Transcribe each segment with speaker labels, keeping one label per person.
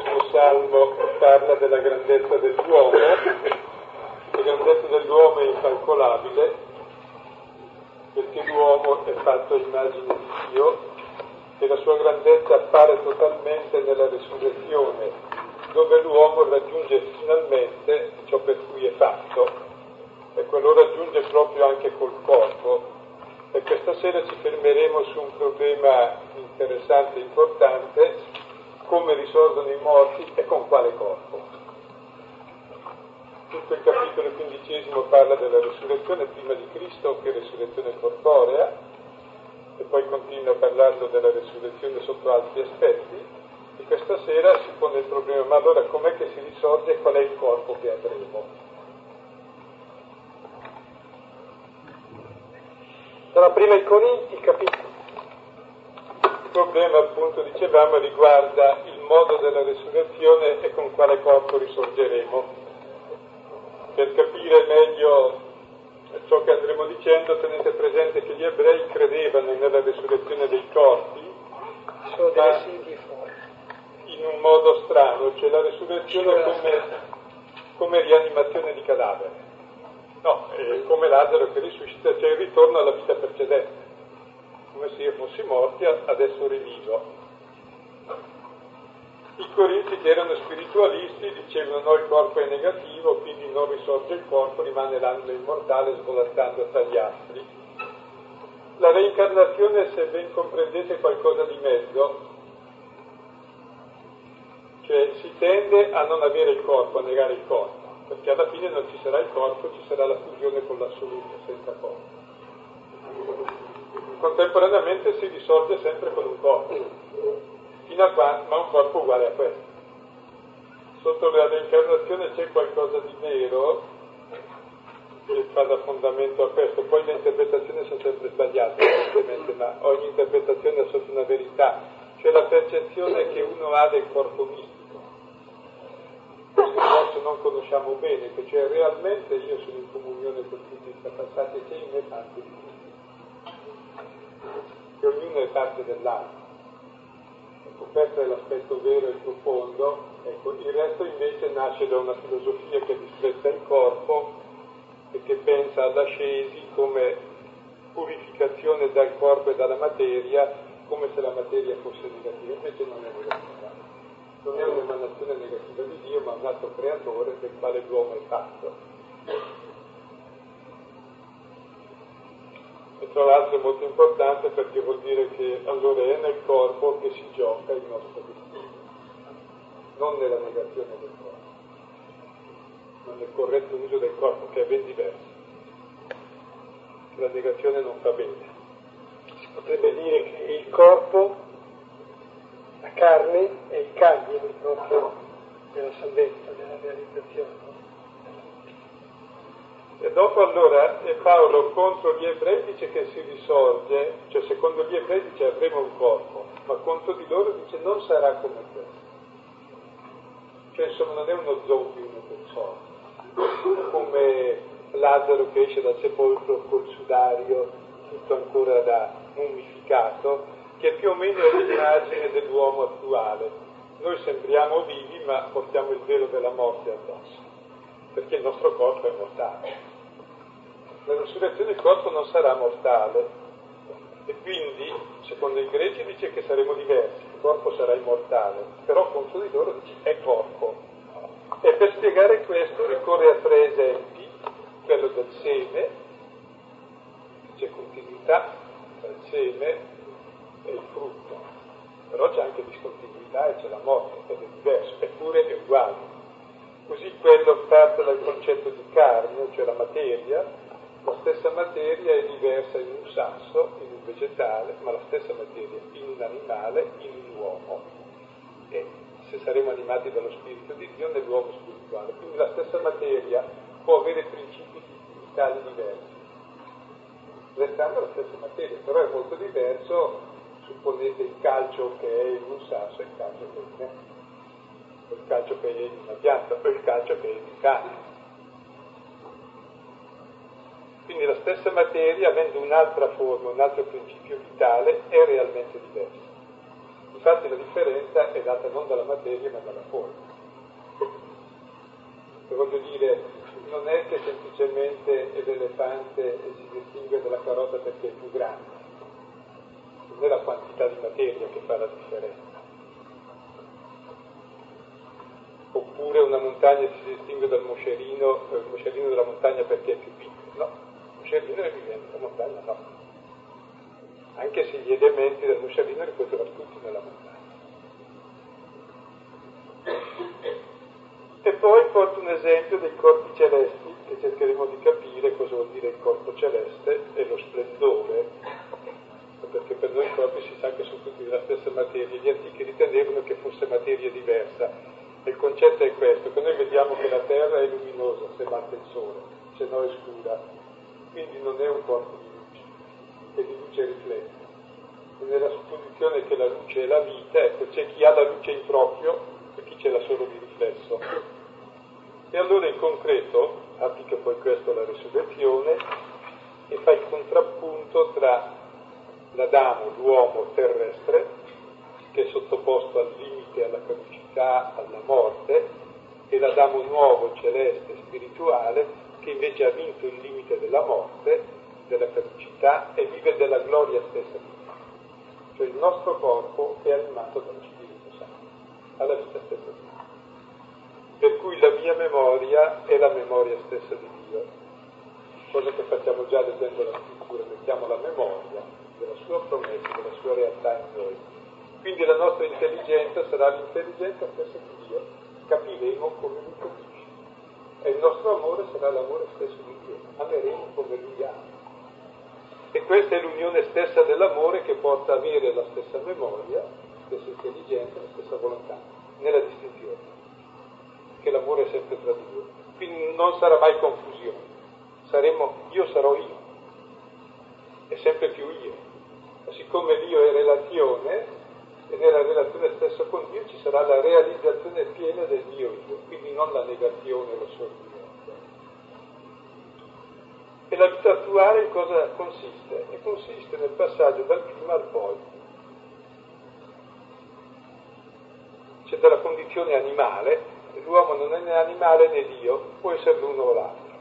Speaker 1: questo salmo parla della grandezza dell'uomo, la grandezza dell'uomo è incalcolabile, perché l'uomo è fatto immagine di Dio e la sua grandezza appare totalmente nella resurrezione, dove l'uomo raggiunge finalmente ciò per cui è fatto, e quello raggiunge proprio anche col corpo. E questa sera ci fermeremo su un problema interessante e importante, come risorgono i morti e con quale corpo. Tutto il capitolo quindicesimo parla della risurrezione prima di Cristo che risurrezione corporea e poi continua parlando della risurrezione sotto altri aspetti e questa sera si pone il problema ma allora com'è che si risorge e qual è il corpo che avremo?
Speaker 2: Dalla prima ai Corinti, capitolo
Speaker 1: il problema, appunto, dicevamo, riguarda modo della resurrezione e con quale corpo risorgeremo. Per capire meglio ciò che andremo dicendo, tenete presente che gli ebrei credevano nella resurrezione dei corpi, ma in un modo strano, cioè la resurrezione come, come rianimazione di cadavere. No, come Lazzaro che risuscita, cioè il ritorno alla vita precedente come se io fossi morti, adesso rivivo. I corinzi che erano spiritualisti dicevano no, il corpo è negativo, quindi non risorge il corpo, rimane l'anima immortale svolazzando tra gli astri. La reincarnazione, se ben comprendete qualcosa di mezzo, cioè si tende a non avere il corpo, a negare il corpo, perché alla fine non ci sarà il corpo, ci sarà la fusione con l'assoluto, senza corpo. Contemporaneamente si risorge sempre con un corpo, fino a qua, ma un corpo uguale a questo. Sotto la reincarnazione c'è qualcosa di vero che fa da fondamento a questo, poi le interpretazioni sono sempre sbagliate, evidentemente, ma ogni interpretazione ha sotto una verità, cioè la percezione che uno ha del corpo mistico. Forse non conosciamo bene, che cioè realmente io sono in comunione con tutti i passati e c'è in me parte di che ognuno è parte dell'altro. Ecco, questo è l'aspetto vero e profondo. Ecco, il resto invece nasce da una filosofia che disprezza il corpo e che pensa ad ascesi come purificazione dal corpo e dalla materia, come se la materia fosse negativa, invece non è negativa. Non è un'emanazione negativa di Dio, ma un atto creatore del quale l'uomo è fatto. E tra l'altro è molto importante perché vuol dire che allora è nel corpo che si gioca il nostro destino, non nella negazione del corpo, ma nel corretto uso del corpo che è ben diverso. La negazione non fa bene.
Speaker 2: Si potrebbe dire che il corpo, la carne è il cardine proprio della salvezza, della realizzazione.
Speaker 1: E dopo allora Paolo contro gli ebrei dice che si risorge, cioè secondo gli ebrei dice avremo un corpo, ma contro di loro dice non sarà come questo. Cioè insomma non è uno zombie, uno persona, come Lazzaro che esce dal sepolcro col sudario, tutto ancora da mummificato, che più o meno è l'immagine dell'uomo attuale. Noi sembriamo vivi ma portiamo il velo della morte addosso, perché il nostro corpo è mortale la resurrezione del corpo non sarà mortale. E quindi, secondo i greci, dice che saremo diversi, il corpo sarà immortale, però contro di loro dice è corpo. E per spiegare questo ricorre a tre esempi, quello del seme, c'è continuità tra il seme e il frutto, però c'è anche discontinuità e c'è la morte, ed è diverso, eppure è uguale. Così quello parte dal concetto di carne, cioè la materia, la stessa materia è diversa in un sasso, in un vegetale, ma la stessa materia in un animale, in un uomo. E se saremo animati dallo Spirito di Dio, nell'uomo spirituale. Quindi la stessa materia può avere principi vitali diversi, restando la stessa materia, però è molto diverso, supponete il calcio che è in un sasso e il calcio che è in o il calcio che è in una pianta, o il calcio che è in un cane quindi la stessa materia, avendo un'altra forma, un altro principio vitale, è realmente diversa. Infatti la differenza è data non dalla materia ma dalla forma. E voglio dire, non è che semplicemente l'elefante si distingue dalla carota perché è più grande, non è la quantità di materia che fa la differenza. Oppure una montagna si distingue dal moscerino, il moscerino della montagna perché è più piccolo, no, il moscerino è vivente, la montagna no anche se gli elementi del moscerino li puoi trovare tutti nella montagna. E poi porto un esempio dei corpi celesti, che cercheremo di capire cosa vuol dire il corpo celeste e lo splendore, perché per noi i corpi si sa che sono tutti della stessa materia, gli antichi ritenevano che fosse materia diversa. E il concetto è questo, che noi vediamo che la Terra è luminosa se batte il Sole, se no è scura, quindi non è un corpo di luce, è di luce riflessa. Nella supposizione che la luce è la vita, ecco, c'è chi ha la luce in proprio e chi ce l'ha solo di riflesso. E allora in concreto applica poi questo alla resurrezione e fa il contrappunto tra l'Adamo, l'uomo terrestre, che è sottoposto al limite, alla caducità, alla morte, e l'Adamo nuovo, celeste, spirituale, che invece ha vinto il limite della morte, della caducità e vive della gloria stessa di Dio. Cioè il nostro corpo è animato dallo Spirito Santo, alla vita stessa di Dio. Per cui la mia memoria è la memoria stessa di Dio, cosa che facciamo già leggendo la scrittura, mettiamo la memoria della sua promessa, della sua realtà in noi. Quindi la nostra intelligenza sarà l'intelligenza stessa di Dio, capiremo come lui capisce. E il nostro amore sarà l'amore stesso di Dio, ameremo come lui ama. E questa è l'unione stessa dell'amore che porta a avere la stessa memoria, la stessa intelligenza, la stessa volontà, nella distinzione, che l'amore è sempre tra due. Quindi non sarà mai confusione, saremo io sarò io, è sempre più io. Ma siccome l'io è relazione, e nella relazione stessa con Dio ci sarà la realizzazione piena del mio io, quindi non la negazione, lo sorrimento. E la vita attuale in cosa consiste? E consiste nel passaggio dal prima al poi. C'è dalla condizione animale, l'uomo non è né animale né Dio, può essere l'uno o l'altro.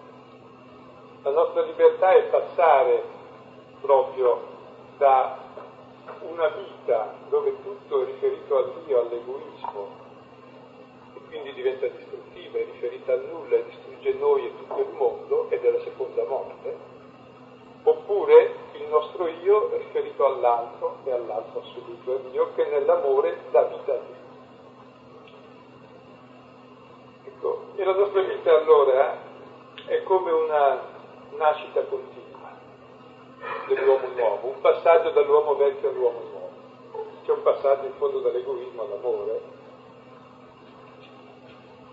Speaker 1: La nostra libertà è passare proprio da una vita dove tutto è riferito a Dio, all'egoismo, e quindi diventa distruttiva, è riferita al nulla e distrugge noi e tutto il mondo, ed è la seconda morte, oppure il nostro io è riferito all'altro e all'altro assoluto, è Dio che nell'amore dà vita a Dio. Ecco, e la nostra vita allora è come una nascita continua dell'uomo nuovo, un passaggio dall'uomo vecchio all'uomo nuovo. C'è un passaggio in fondo dall'egoismo all'amore.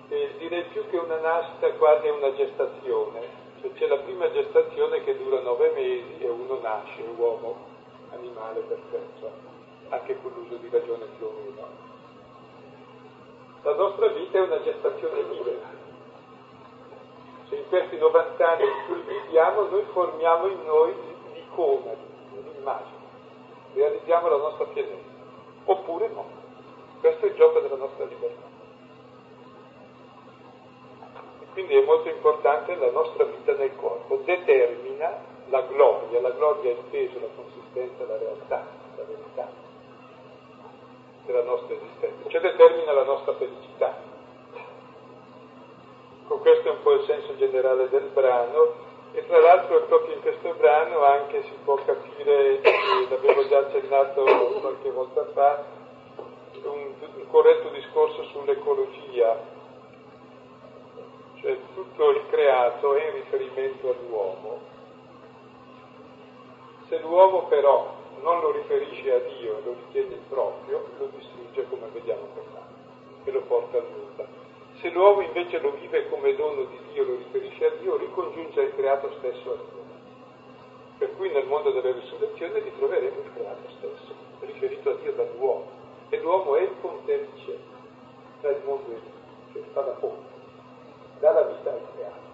Speaker 1: E direi più che una nascita quasi è una gestazione, cioè c'è la prima gestazione che dura nove mesi e uno nasce, uomo, animale perfetto, anche con l'uso di ragione più o meno. La nostra vita è una gestazione libera. Cioè in questi 90 anni in cui viviamo noi formiamo in noi l'icona di Dio, l'immagine, realizziamo la nostra pienezza, oppure no. Questo è il gioco della nostra libertà. Quindi è molto importante la nostra vita nel corpo, determina la gloria, la gloria è il peso, la consistenza, la realtà, la verità della nostra esistenza, cioè determina la nostra felicità. Con questo è un po' il senso generale del brano e tra l'altro proprio in questo brano anche si può capire, l'avevo già accennato qualche volta fa, un, un corretto discorso sull'ecologia, cioè tutto il creato è in riferimento all'uomo. Se l'uomo però non lo riferisce a Dio e lo ritiene proprio, lo distrugge come vediamo prima e lo porta al nulla. Se l'uomo invece lo vive come dono di Dio, lo riferisce a Dio, ricongiunge il creato stesso a Dio. Per cui nel mondo della risurrezione ritroveremo il creato stesso, riferito a Dio dall'uomo. E l'uomo è il pontefice tra il mondo e Dio, cioè fa da ponte, dà la vita al creato.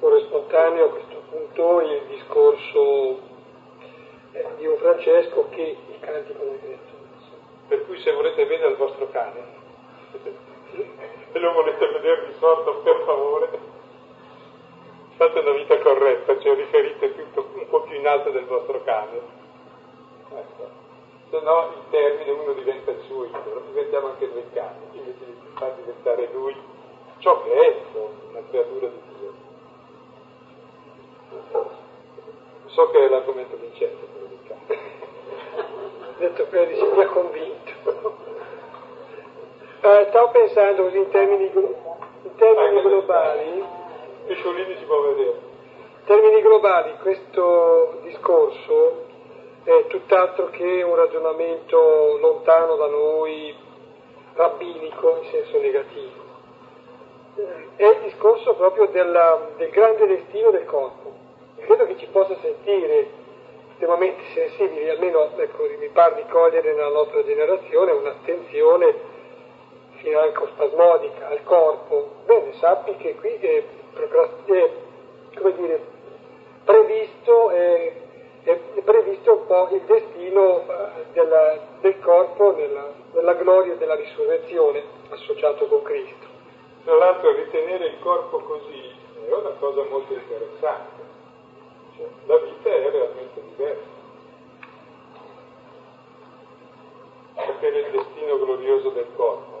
Speaker 2: Corre spontaneo a questo punto il discorso eh, di un Francesco che il cantico del creatore.
Speaker 1: Per cui se volete bene al vostro cane e lo volete vedere risorto, per favore, fate una vita corretta, cioè riferite tutto un po' più in alto del vostro cane. Ecco. Se no il termine uno diventa il suo idolo, diventiamo anche noi cani, invece di far diventare lui ciò che è, una creatura di Dio. So che è l'argomento vincente quello del cane.
Speaker 2: Detto quello mi ha convinto. Eh, stavo pensando così in termini, in termini globali.
Speaker 1: Pesciolini si può vedere.
Speaker 2: In termini globali questo discorso è tutt'altro che un ragionamento lontano da noi, rabbinico in senso negativo. È il discorso proprio della, del grande destino del corpo. Credo che ci possa sentire estremamente sensibili, almeno ecco, mi pare di cogliere nella nostra generazione un'attenzione financo spasmodica al corpo. Bene, sappi che qui è, è come dire, previsto è, è, previsto un po' il destino eh, della, del corpo nella, nella gloria della risurrezione associato con Cristo.
Speaker 1: Tra l'altro ritenere il corpo così è una cosa molto interessante, cioè, la vita è realmente diversa. Sapere il destino glorioso del corpo.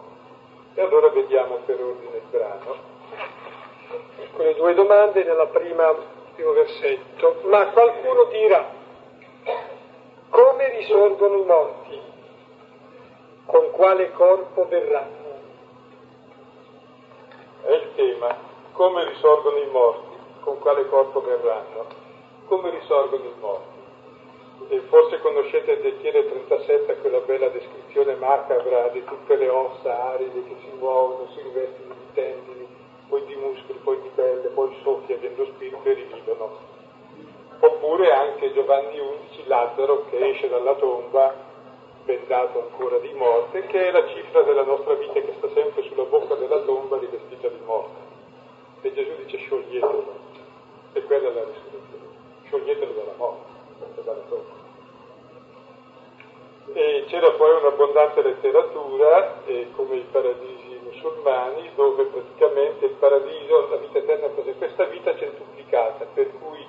Speaker 1: E allora vediamo per ordine il brano.
Speaker 2: Con le due domande nella prima, primo versetto. Ma qualcuno dirà, come risorgono i morti? Con quale corpo verranno?
Speaker 1: È il tema. Come risorgono i morti? Con quale corpo verranno? Come risorgono i morti? E forse conoscete Ezechiele 37 quella bella descrizione macabra di tutte le ossa aride che si muovono, si rivestono di tendini, poi di muscoli, poi di pelle, poi soffia viene lo spirito e rivivono. Oppure anche Giovanni 11, Lazzaro che esce dalla tomba, bendato ancora di morte, che è la cifra della nostra vita che sta sempre sulla bocca della tomba rivestita di morte. E Gesù dice scioglietelo, e quella è la risurrezione, scioglietelo dalla morte, tomba. E c'era poi un'abbondante letteratura, eh, come i paradisi musulmani, dove praticamente il paradiso, la vita eterna? Questa vita centuplicata, per cui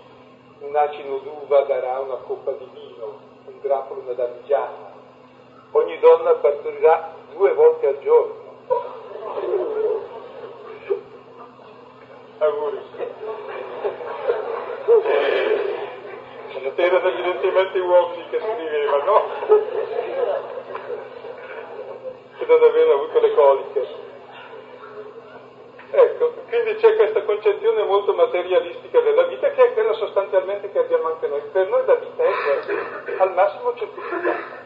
Speaker 1: un acino d'uva darà una coppa di vino, un grappolo una damigiana, ogni donna partorirà due volte al giorno. Auguri. Erano evidentemente uomini che scrivevano, che non avevano avuto le coliche. Ecco, quindi c'è questa concezione molto materialistica della vita che è quella sostanzialmente che abbiamo anche noi. Per noi la vita è questa, al massimo certificata.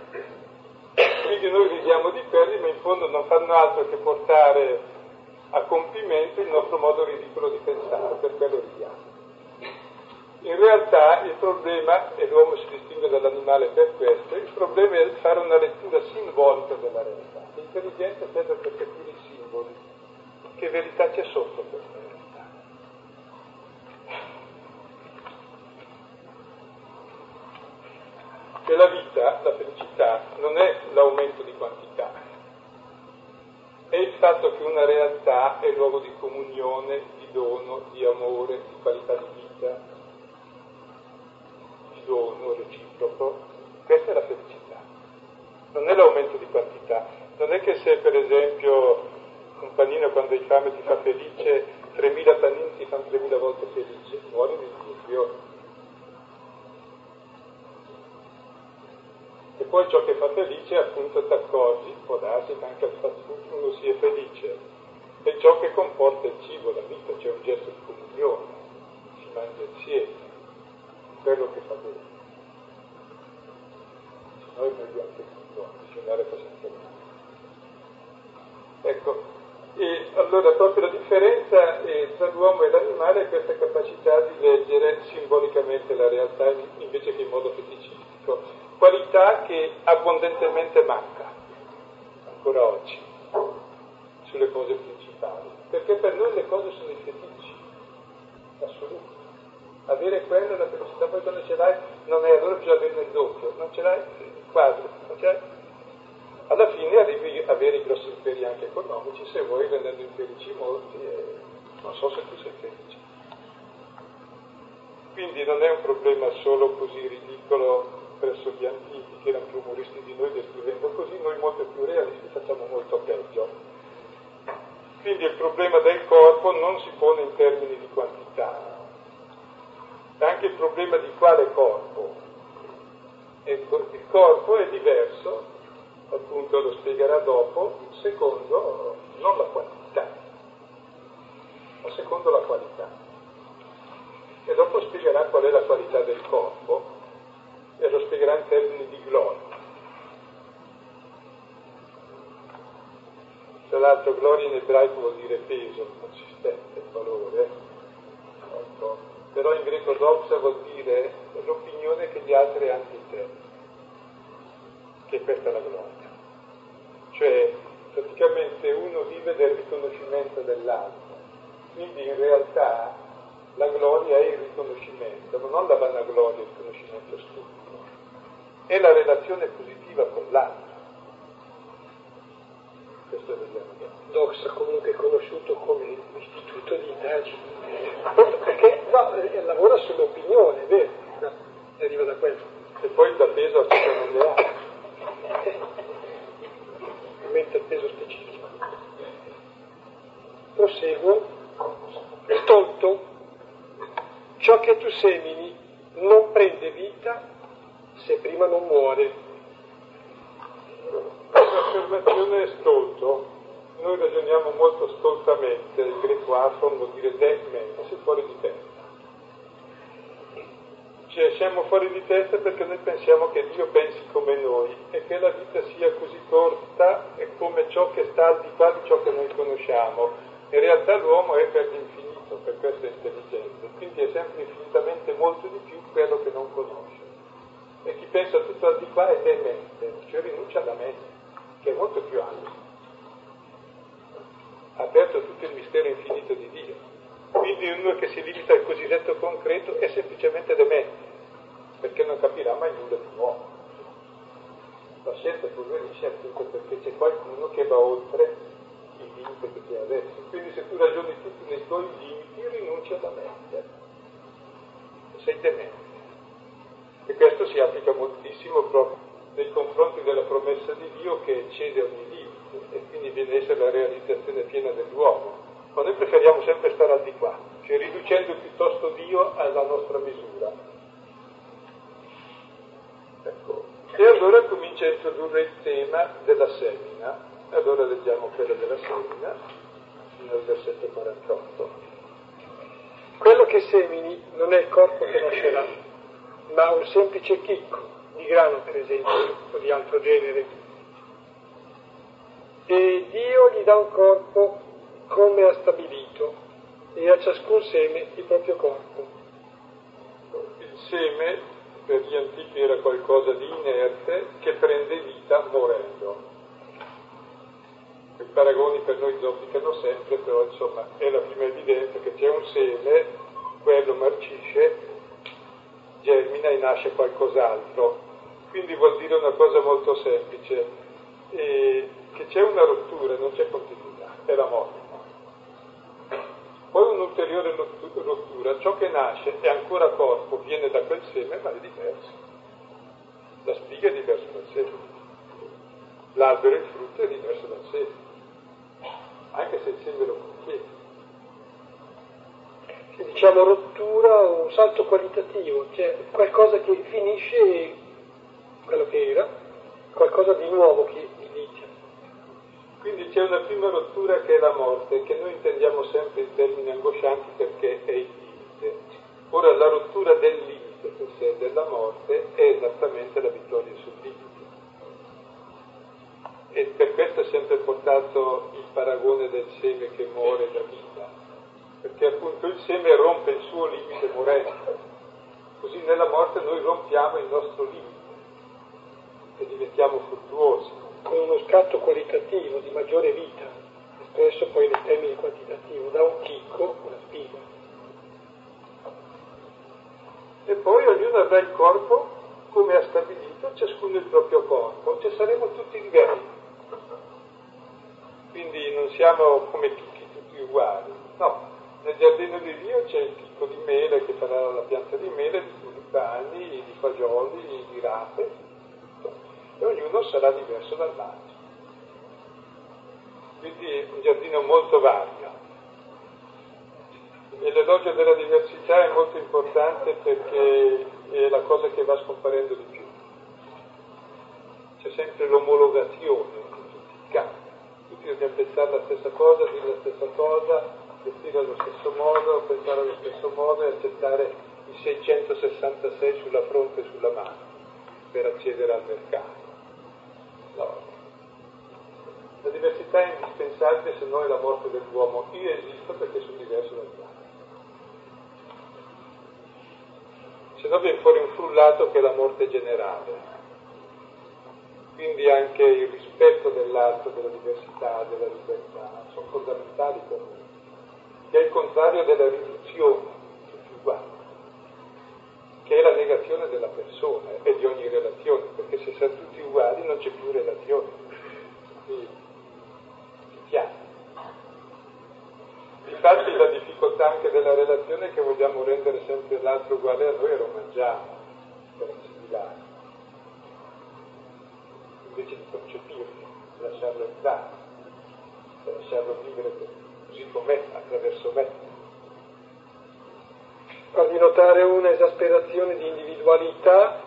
Speaker 1: Quindi noi viviamo di quelli, ma in fondo non fanno altro che portare a compimento il nostro modo ridicolo di pensare, per quello ridiamo. In realtà il problema, e l'uomo si distingue dall'animale per questo, il problema è fare una lettura simbolica della realtà. L'intelligenza serve per capire i simboli, che verità c'è sotto questa realtà. Che la vita, la felicità, non è l'aumento di quantità, è il fatto che una realtà è luogo di comunione, di dono, di amore, di qualità di vita, dono reciproco. Questa è la felicità, non è l'aumento di quantità. Non è che se per esempio un panino quando hai fame ti fa felice, 3.000 panini ti fanno 3.000 volte felice, muori di dubbio. E poi ciò che fa felice appunto ti accorgi, può darsi che anche al fast food uno sia felice, è ciò che comporta il cibo, la vita, c'è un gesto di comunione, si mangia insieme, quello che fa bene. Noi anche tutto, dizionare fa sempre male. Ecco, e allora proprio la differenza eh, tra l'uomo e l'animale è questa capacità di leggere simbolicamente la realtà invece che in modo feticistico qualità che abbondantemente manca ancora oggi sulle cose principali, perché per noi le cose sono i fetici assoluti. Avere quello è la felicità, poi quando ce l'hai non è, allora bisogna averne il doppio, non ce l'hai ce l'hai. alla fine arrivi a avere grossi imperi anche economici se vuoi rendendo infelici molti e non so se tu sei felice. Quindi non è un problema solo così ridicolo presso gli antichi che erano più umoristi di noi descrivendo così, noi molto più realisti facciamo molto peggio. Quindi il problema del corpo non si pone in termini di quantità, anche il problema di quale corpo. il corpo è diverso, appunto lo spiegherà dopo, secondo non la quantità, ma secondo la qualità. E dopo spiegherà qual è la qualità del corpo e lo spiegherà in termini di gloria. Tra l'altro gloria in ebraico vuol dire peso, consistente, valore. Ecco. Però in greco doxa vuol dire l'opinione che gli altri hanno di te, che questa è la gloria. Cioè praticamente uno vive del riconoscimento dell'altro, quindi in realtà la gloria è il riconoscimento, ma non la vanagloria, il riconoscimento stupido è la relazione positiva con l'altro. Questo bene.
Speaker 2: Doxa comunque conosciuto come istituto di indagini, perché no, eh, lavora sull'opinione, vero? No, arriva da quello.
Speaker 1: E poi dà peso le ha.
Speaker 2: Mette il peso specifico. Proseguo. Stolto, ciò che tu semini non prende vita se prima non muore.
Speaker 1: L'affermazione è stolto. Noi ragioniamo molto stoltamente, il greco afron vuol dire demente, sei fuori di testa. Cioè siamo fuori di testa perché noi pensiamo che Dio pensi come noi e che la vita sia così corta e come ciò che sta al di qua di ciò che noi conosciamo. In realtà l'uomo è per l'infinito, per questo è intelligente, quindi è sempre infinitamente molto di più quello che non conosce e chi pensa tutto al di qua è demente, cioè rinuncia alla mente, che è molto più alto. Aperto tutto il mistero infinito di Dio. Quindi uno che si limita al cosiddetto concreto è semplicemente demente, perché non capirà mai nulla di nuovo. La scelta progredisce appunto perché c'è qualcuno che va oltre il limite che c'è adesso. Quindi se tu ragioni tutti nei tuoi limiti, rinunci alla mente. Sei demente. E questo si applica moltissimo proprio nei confronti della promessa di Dio che eccede ogni limite e quindi viene a essere la realizzazione piena dell'uomo. Ma noi preferiamo sempre stare al di qua, cioè riducendo piuttosto Dio alla nostra misura. Ecco. E allora comincia a introdurre il tema della semina. Allora leggiamo quella della semina, al versetto 48.
Speaker 2: Quello che semini non è il corpo che nascerà, ma un semplice chicco di grano per esempio o di altro genere. E Dio gli dà un corpo come ha stabilito e a ciascun seme il proprio corpo.
Speaker 1: Il seme per gli antichi era qualcosa di inerte che prende vita morendo. I paragoni per noi zoppicano sempre, però insomma è la prima evidenza che c'è un seme, quello marcisce germina e nasce qualcos'altro. Quindi vuol dire una cosa molto semplice, eh, che c'è una rottura, non c'è continuità, è la morte. Poi un'ulteriore rottura, ciò che nasce è ancora corpo, viene da quel seme, ma è diverso. La spiga è diversa dal seme. L'albero, il frutto è diverso dal seme, anche se il seme lo contiene
Speaker 2: diciamo rottura un salto qualitativo, cioè qualcosa che finisce quello che era, qualcosa di nuovo che.
Speaker 1: Quindi c'è una prima rottura che è la morte, che noi intendiamo sempre in termini angoscianti perché è il limite. Ora la rottura del limite per sé della morte è esattamente la vittoria sul limite. E per questo è sempre portato il paragone del seme che muore da vita perché appunto il seme rompe il suo limite morente. Così nella morte noi rompiamo il nostro limite e diventiamo fruttuosi.
Speaker 2: Con uno scatto qualitativo di maggiore vita, espresso poi nei termini quantitativi, da un chicco una spiga.
Speaker 1: E poi ognuno avrà il corpo come ha stabilito, ciascuno il proprio corpo, cioè saremo tutti diversi Quindi non siamo come tutti, tutti uguali. No, nel giardino di Dio c'è il tipo di mele che farà la pianta di mele, di tulipani, di fagioli, di rape, e ognuno sarà diverso dall'altro. Quindi è un giardino molto vario. E l'elogio della diversità è molto importante perché è la cosa che va scomparendo di più. C'è sempre l'omologazione in tutti i campi. Tutti dobbiamo pensare la stessa cosa, dire la stessa cosa, vestire allo stesso modo, pensare allo stesso modo e accettare i 666 sulla fronte e sulla mano per accedere al mercato. No. La diversità è indispensabile se non è la morte dell'uomo. Io esisto perché sono diverso dagli altri. Se no viene fuori un frullato che è la morte generale. Quindi anche il rispetto dell'altro, della diversità, della libertà, sono fondamentali per noi che è il contrario della riduzione, tutti uguali, che è la negazione della persona e di ogni relazione, perché se siamo tutti uguali non c'è più relazione, quindi chiaro. Infatti la difficoltà anche della relazione è che vogliamo rendere sempre l'altro uguale a noi e lo mangiamo per assimilare, invece di concepirlo, lasciarlo entrare, lasciarlo vivere così com'è, attraverso me.
Speaker 2: Farmi notare un'esasperazione di individualità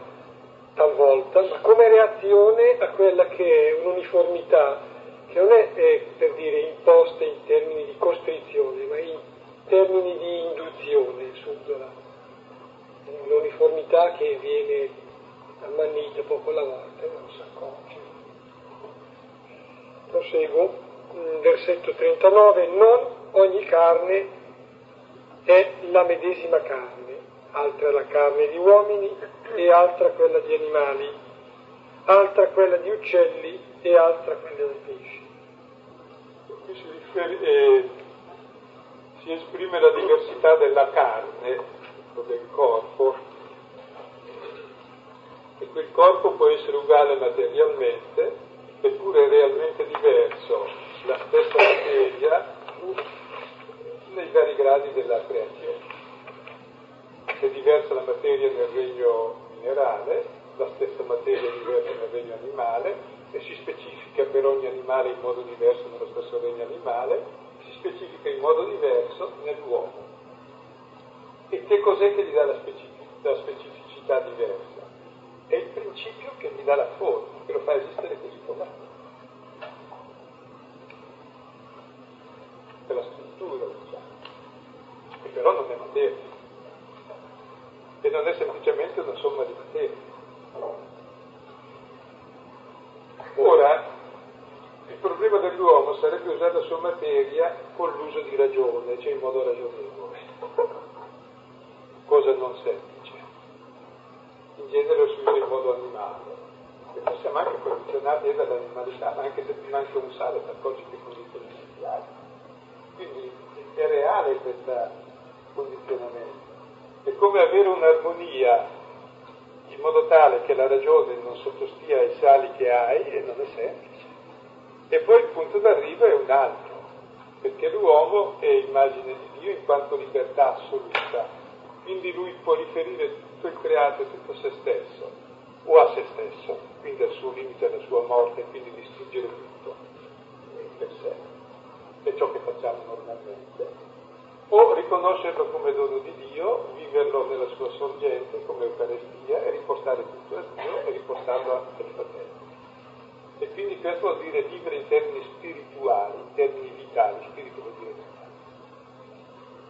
Speaker 2: talvolta, ma come reazione a quella che è un'uniformità, che non è, è per dire imposta in termini di costrizione, ma in termini di induzione subdola. Un'uniformità che viene ammannita poco alla volta non si accorge. Proseguo versetto 39, non ogni carne è la medesima carne, altra la carne di uomini e altra quella di animali, altra quella di uccelli e altra quella di pesci.
Speaker 1: Qui si, rifer- eh, si esprime la diversità della carne o del corpo, e quel corpo può essere uguale materialmente, eppure realmente diverso la stessa materia nei vari gradi della creazione. È diversa la materia nel regno minerale, la stessa materia è diversa nel regno animale e si specifica per ogni animale in modo diverso nello stesso regno animale, si specifica in modo diverso nell'uomo. E che cos'è che gli dà la, specific- la specificità diversa? È il principio che gli dà la forma, che lo fa esistere così com'è. per la struttura, che però non è materia. E non è semplicemente una somma di materia. Ora, il problema dell'uomo sarebbe usare la sua materia con l'uso di ragione, cioè in modo ragionevole, cosa non semplice. In genere si usa in modo animale, e noi siamo anche condizionati dall'animalità, ma anche se ti manca un sale ti accorgi che condizioni si quindi è reale questo condizionamento. È come avere un'armonia in modo tale che la ragione non sottostia ai sali che hai e non è semplice. E poi il punto d'arrivo è un altro, perché l'uomo è immagine di Dio in quanto libertà assoluta, quindi lui può riferire tutto il creato e tutto se stesso, o a se stesso, quindi al suo limite, alla sua morte, quindi distruggere tutto per sé è ciò che facciamo normalmente, riconoscerlo come dono di Dio, viverlo nella sua sorgente come Eucaristia e riportare tutto a Dio e riportarlo ai fratelli. E quindi questo vuol dire vivere in termini spirituali, in termini vitali, spirito vuol dire vita,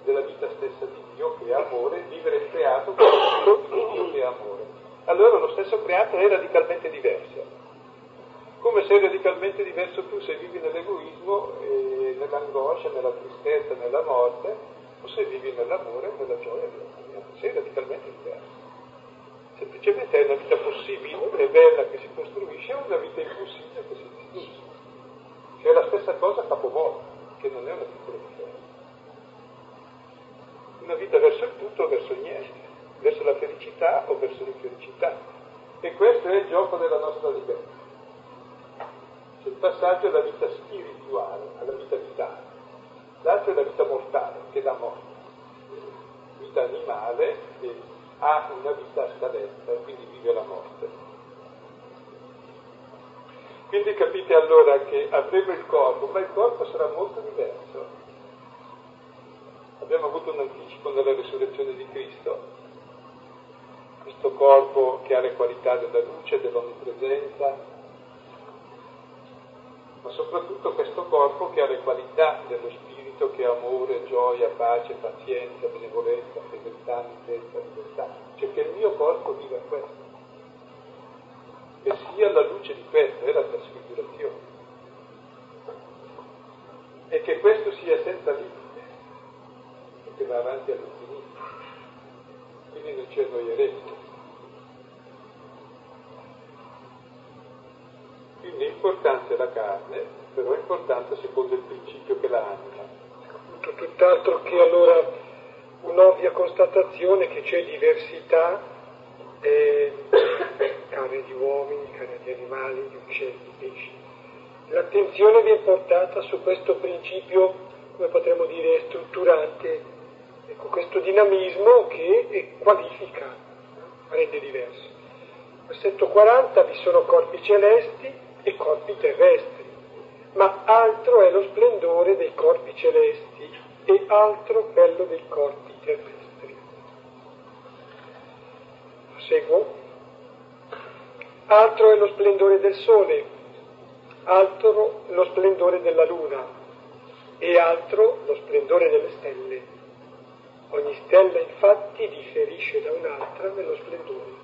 Speaker 1: della vita stessa di Dio che è amore, vivere il creato come di Dio che è amore. Allora lo stesso creato è radicalmente diverso come sei radicalmente diverso tu se vivi nell'egoismo, eh, nell'angoscia, nella tristezza, nella morte, o se vivi nell'amore, nella gioia Sei radicalmente diverso. Semplicemente è una vita possibile e bella che si costruisce, è una vita impossibile che si distrugge. Che è la stessa cosa capovolta, che non è una piccola differenza. Una vita verso il tutto o verso il niente, verso la felicità o verso l'infelicità. E questo è il gioco della nostra libertà C'è il passaggio alla vita spirituale, alla vita vitale. L'altro è la vita mortale, che è la morte. Vita animale che ha una vita scadente, quindi vive la morte. Quindi capite allora che avremo il corpo, ma il corpo sarà molto diverso. Abbiamo avuto un anticipo nella risurrezione di Cristo, questo corpo che ha le qualità della luce, dell'onnipresenza, ma soprattutto questo corpo che ha le qualità dello spirito che ha amore, gioia, pace, pazienza, benevolenza, fedeltà, mitezza, libertà. Cioè che il mio corpo viva questo e sia la luce di questa, è la trasfigurazione. E che questo sia senza limite, che va avanti all'infinito. Quindi non ci annoieremo. Quindi è importante la carne, però è importante secondo il principio che la anima.
Speaker 2: Tutt'altro che allora un'ovvia constatazione che c'è diversità eh, carne di uomini, carne di animali, di uccelli, di pesci. L'attenzione viene portata su questo principio, come potremmo dire, strutturante, ecco, questo dinamismo che qualifica, rende diverso. Versetto 40 vi sono corpi celesti e corpi terrestri, ma altro è lo splendore dei corpi celesti e altro quello dei corpi terrestri. Seguo. Altro è lo splendore del sole, altro lo splendore della luna e altro lo splendore delle stelle. Ogni stella infatti differisce da un'altra nello splendore.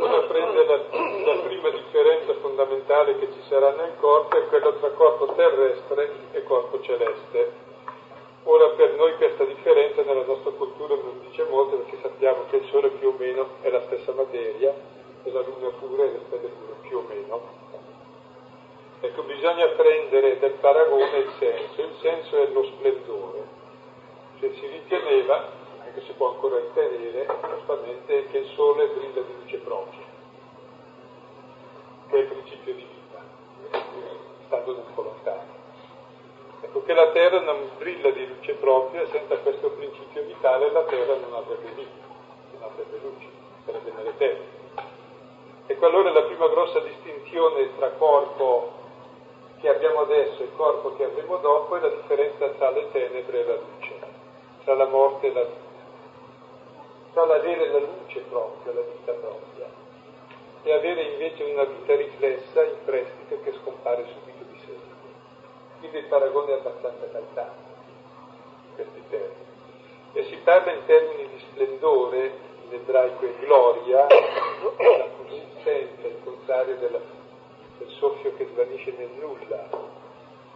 Speaker 1: Ora prende la, la, prima differenza fondamentale che ci sarà nel corpo, è quella tra corpo terrestre e corpo celeste. Ora per noi questa differenza nella nostra cultura non dice molto perché sappiamo che il Sole più o meno è la stessa materia e la Luna pure e le stelle pure più o meno. Ecco, bisogna prendere del paragone il senso, il senso è lo splendore. Cioè si riteneva, anche se può ancora ritenere, giustamente, che il Sole brilla di luce propria, che è il principio di vita, stando un po' lontano. Ecco che la terra non brilla di luce propria, senza questo principio vitale la terra non avrebbe vita, non avrebbe luce, sarebbe nelle terre. Ecco allora la prima grossa distinzione tra corpo che abbiamo adesso e corpo che avremo dopo è la differenza tra le tenebre e la luce, tra la morte e la vita, tra l'avere la luce propria, la vita propria, e avere invece una vita riflessa in prestito che scompare subito quindi il paragone è abbastanza calzante, questi termini. E si parla in termini di splendore, in ebraico è gloria, la consistenza, il contrario della, del soffio che svanisce nel nulla,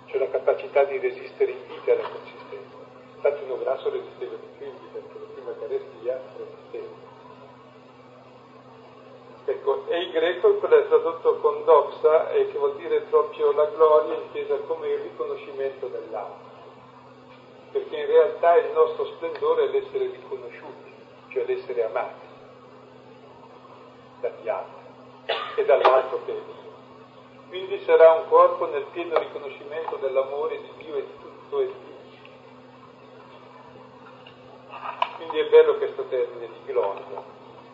Speaker 1: cioè la capacità di resistere in vita alla consistenza. Infatti uno grasso resisteva di più in vita, prima carestia resisteva. Ecco, e in greco è tradotto con doxa, e che vuol dire proprio la gloria intesa come il riconoscimento dell'altro. Perché in realtà il nostro splendore è l'essere riconosciuti, cioè l'essere amati dagli altri e dall'altro che è Dio. Quindi sarà un corpo nel pieno riconoscimento dell'amore di Dio e di tutto e di. Quindi è bello questo termine di gloria.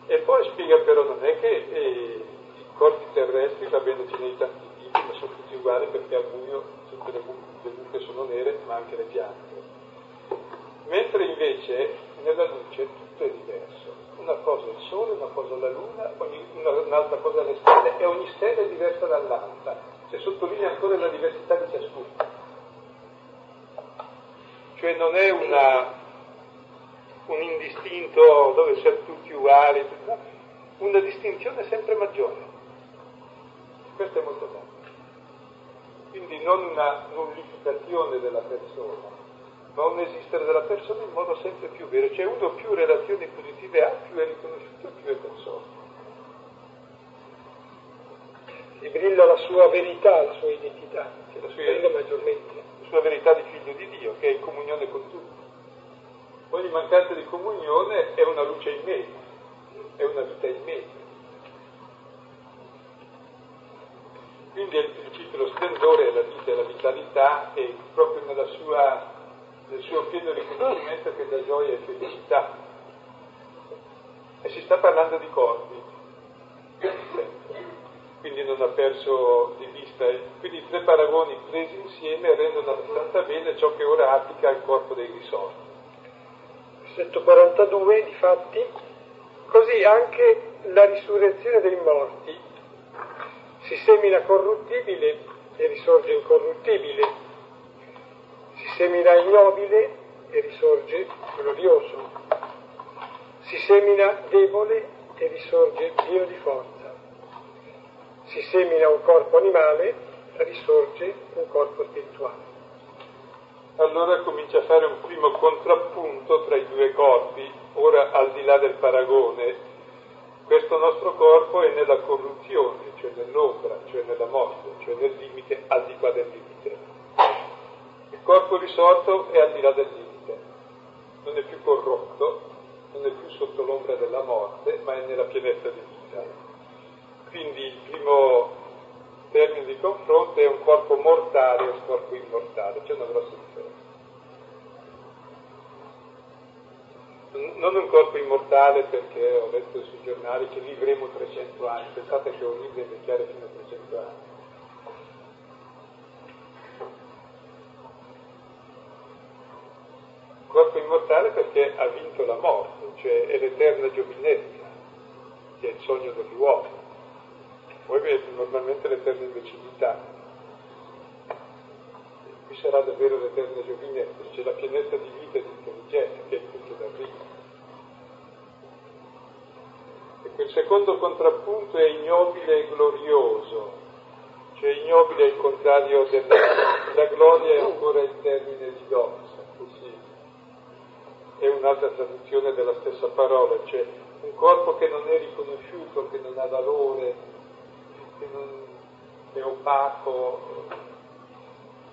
Speaker 1: E poi spiega però non è che eh, i corpi terrestri, va bene, ce ne tanti tipi, ma sono tutti uguali perché al buio tutte le, bu- le buche sono nere, ma anche le piante. Mentre invece nella luce tutto è diverso. Una cosa è il sole, una cosa la luna, ogni, una, un'altra cosa le stelle, e ogni stella è diversa dall'altra. Cioè sottolinea ancora la diversità di ciascuno. Cioè non è una, un indistinto dove siamo tutti uguali, una distinzione sempre maggiore. Questo è molto bello. Quindi non una nullificazione della persona, ma un esistere della persona in modo sempre più vero. Cioè uno più relazioni positive ha, più è riconosciuto, più è persona.
Speaker 2: E brilla la sua verità, la sua identità,
Speaker 1: che la
Speaker 2: sua, brilla maggiormente.
Speaker 1: La sua verità di figlio di Dio, che è in comunione con tutti. Ogni mancanza di comunione è una luce in mezzo, è una vita in mezzo. quindi il principio, splendore è la vita, è la vitalità e proprio sua, nel suo pieno riconoscimento che dà gioia e felicità. E si sta parlando di corpi, quindi non ha perso di vista. Quindi i tre paragoni presi insieme rendono abbastanza bene ciò che ora applica al corpo dei risorti.
Speaker 2: Versetto 42, difatti, così anche la risurrezione dei morti. Si semina corruttibile e risorge incorruttibile, si semina ignobile e risorge glorioso, si semina debole e risorge pieno di forza, si semina un corpo animale e risorge un corpo spirituale.
Speaker 1: Allora comincia a fare un primo contrappunto tra i due corpi, ora al di là del paragone, questo nostro corpo è nella corruzione, cioè nell'ombra, cioè nella morte, cioè nel limite, al di qua del limite. Il corpo risorto è al di là del limite, non è più corrotto, non è più sotto l'ombra della morte, ma è nella pienezza di vita. Quindi il primo termine di confronto è un corpo mortale e un corpo immortale, c'è una grossa differenza. Non un corpo immortale perché ho letto sui giornali che vivremo 300 anni, pensate che un libro invecchiare fino a 300 anni. Corpo immortale perché ha vinto la morte, cioè è l'eterna giovinezza, che è il sogno dell'uomo. Poi è normalmente l'eterna imbecillità. Qui sarà davvero l'eterna giovinezza, c'è la pienezza di vita e di intelligenza, che è il punto d'arrivo. Il secondo contrappunto è ignobile e glorioso, cioè ignobile è il contrario della la gloria è ancora il termine di doxa, così. È un'altra traduzione della stessa parola, cioè un corpo che non è riconosciuto, che non ha valore, che non è opaco,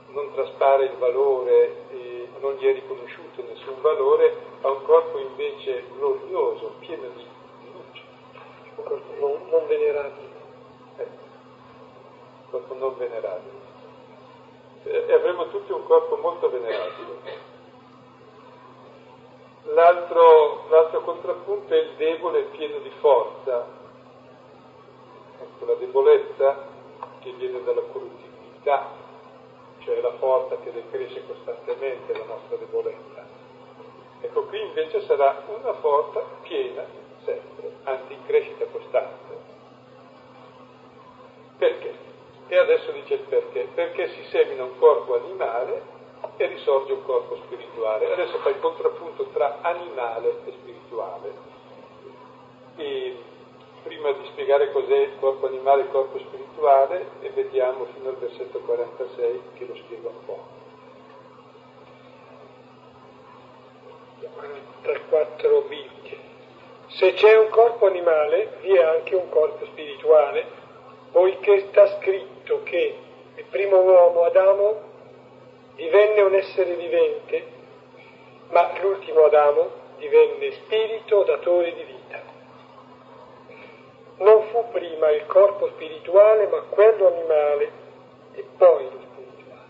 Speaker 1: non traspare il valore, non gli è riconosciuto nessun valore, ha un corpo invece glorioso, pieno di
Speaker 2: non, non venerabile.
Speaker 1: Eh, corpo non venerabile. E avremo tutti un corpo molto venerabile. L'altro, l'altro contrappunto è il debole pieno di forza. Ecco, la debolezza che viene dalla corruttibilità, cioè la forza che decresce costantemente la nostra debolezza. Ecco, qui invece sarà una forza piena sempre, anzi in crescita costante. Perché? E adesso dice il perché. Perché si semina un corpo animale e risorge un corpo spirituale. Adesso fa il contrappunto tra animale e spirituale. E prima di spiegare cos'è il corpo animale e il corpo spirituale, e vediamo fino al versetto 46 che lo spiega un po'.
Speaker 2: 44b se c'è un corpo animale, vi è anche un corpo spirituale, poiché sta scritto che il primo uomo, Adamo, divenne un essere vivente, ma l'ultimo Adamo divenne spirito datore di vita. Non fu prima il corpo spirituale, ma quello animale e poi lo spirituale.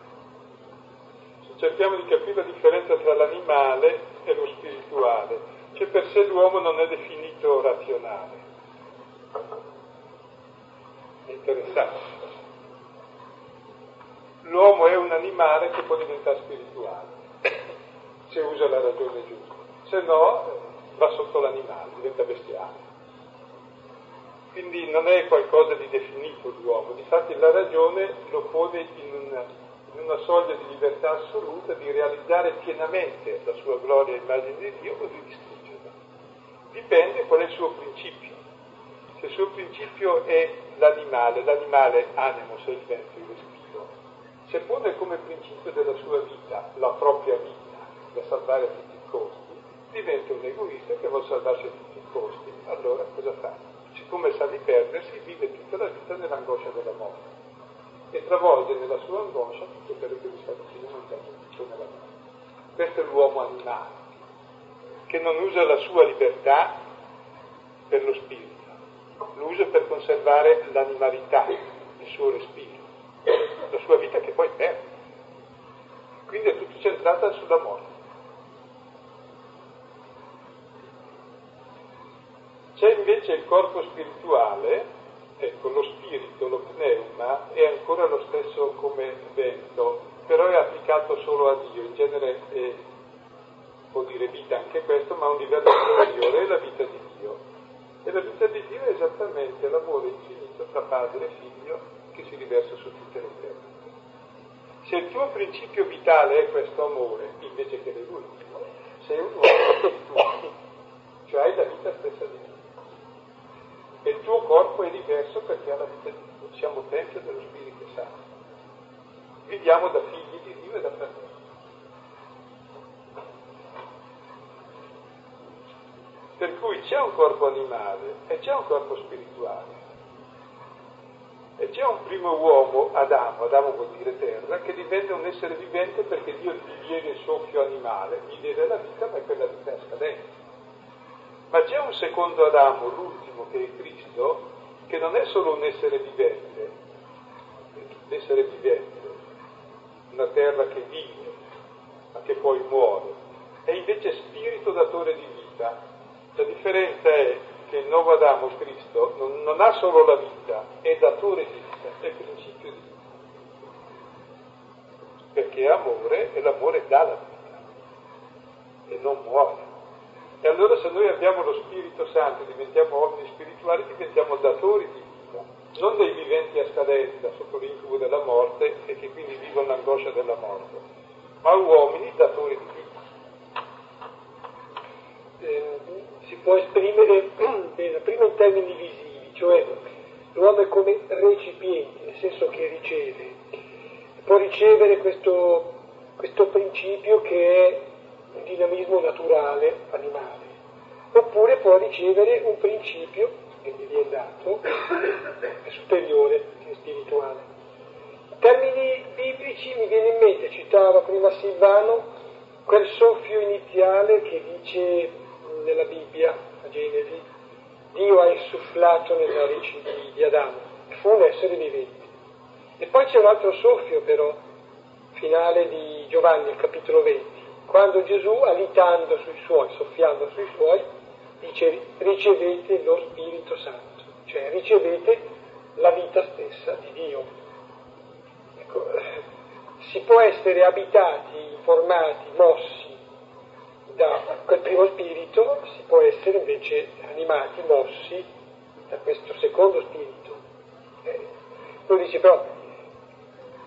Speaker 1: Cerchiamo di capire la differenza tra l'animale e lo spirituale che per sé l'uomo non è definito razionale. È interessante. L'uomo è un animale che può diventare spirituale, se usa la ragione giusta, se no va sotto l'animale, diventa bestiale. Quindi non è qualcosa di definito l'uomo, difatti la ragione lo pone in una, in una soglia di libertà assoluta di realizzare pienamente la sua gloria e immagine di Dio o di distruggere dipende qual è il suo principio. Se il suo principio è l'animale, l'animale animo, sei vento, il respiro, se pone come principio della sua vita la propria vita da salvare a tutti i costi, diventa un egoista che vuole salvarsi a tutti i costi. Allora cosa fa? Siccome sa di perdersi, vive tutta la vita nell'angoscia della morte e travolge nella sua angoscia tutto quello che gli sta vicino nel tempo nella morte. Questo è l'uomo animale che non usa la sua libertà per lo spirito, lo usa per conservare l'animalità, il suo respiro. la sua vita che poi perde. Quindi è tutto centrato sulla morte. C'è invece il corpo spirituale, ecco, lo spirito, lo pneuma, è ancora lo stesso come vento, però è applicato solo a Dio, in genere è, può dire vita anche questo, ma un livello superiore, è la vita di Dio. E la vita di Dio è esattamente l'amore infinito tra padre e figlio che si riversa su tutte le terre. Se il tuo principio vitale è questo amore, invece che l'ultimo, sei un uomo spirituale, cioè hai la vita stessa di Dio e il tuo corpo è diverso perché ha la vita di Dio, siamo tempio dello Spirito Santo. Viviamo da figli di Dio e da fratelli. Per cui c'è un corpo animale e c'è un corpo spirituale. E c'è un primo uomo, Adamo, Adamo vuol dire terra, che diventa un essere vivente perché Dio gli diede il soffio animale, gli diede la vita, ma è quella vita scadente. Ma c'è un secondo Adamo, l'ultimo, che è Cristo, che non è solo un essere vivente, un essere vivente, una terra che vive, ma che poi muore, è invece spirito datore di vita. La differenza è che il nuovo Adamo, Cristo, non, non ha solo la vita, è datore di vita, è principio di vita. Perché è amore e l'amore dà la vita e non muore. E allora se noi abbiamo lo Spirito Santo, diventiamo uomini spirituali, diventiamo datori di vita, non dei viventi a scadenza sotto l'incubo della morte e che quindi vivono l'angoscia della morte, ma uomini datori di vita.
Speaker 2: Eh, si può esprimere prima in termini visivi, cioè l'uomo è come recipiente, nel senso che riceve, può ricevere questo, questo principio che è un dinamismo naturale, animale, oppure può ricevere un principio che gli viene dato, è superiore, che è spirituale. In termini biblici mi viene in mente, citava prima Silvano, quel soffio iniziale che dice nella Bibbia, a Genesi, Dio ha insufflato nelle narici di, di Adamo, fu un essere vivente. E poi c'è un altro soffio però, finale di Giovanni, capitolo 20, quando Gesù, alitando sui suoi, soffiando sui suoi, dice ricevete lo Spirito Santo, cioè ricevete la vita stessa di Dio. Ecco, si può essere abitati, informati, mossi da quel primo spirito, si può essere invece animati, mossi da questo secondo spirito. Eh, lui dice però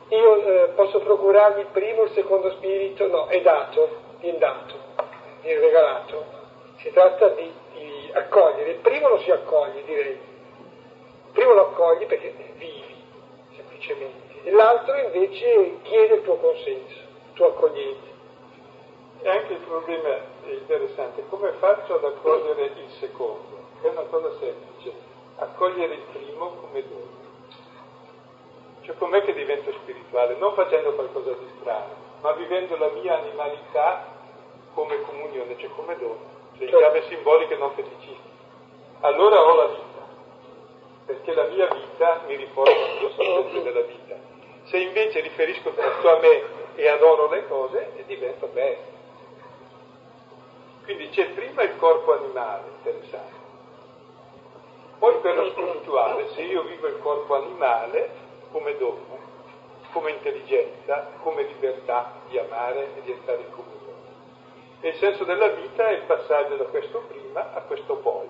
Speaker 2: io eh, posso procurarmi il primo, il secondo spirito? No, è dato, viene dato, viene regalato. Si tratta di, di, accogliere. Il primo lo si accoglie, direi. Il primo lo accogli perché vivi, semplicemente. E l'altro invece chiede il tuo consenso, il tuo accoglienza.
Speaker 1: E anche il problema è interessante, come faccio ad accogliere il secondo? È una cosa semplice, accogliere il primo come dono. Cioè com'è che divento spirituale? Non facendo qualcosa di strano, ma vivendo la mia animalità come comunione, cioè come dono, cioè in chiave simbolica e non feticistica. Allora ho la vita, perché la mia vita mi riporta sono sempre della vita. Se invece riferisco tutto a me e adoro le cose, divento bello. Quindi c'è prima il corpo animale, interessante. Poi per lo spirituale, se io vivo il corpo animale, come dono, come intelligenza, come libertà di amare e di entrare in comunione. E il senso della vita è il passaggio da questo prima a questo poi.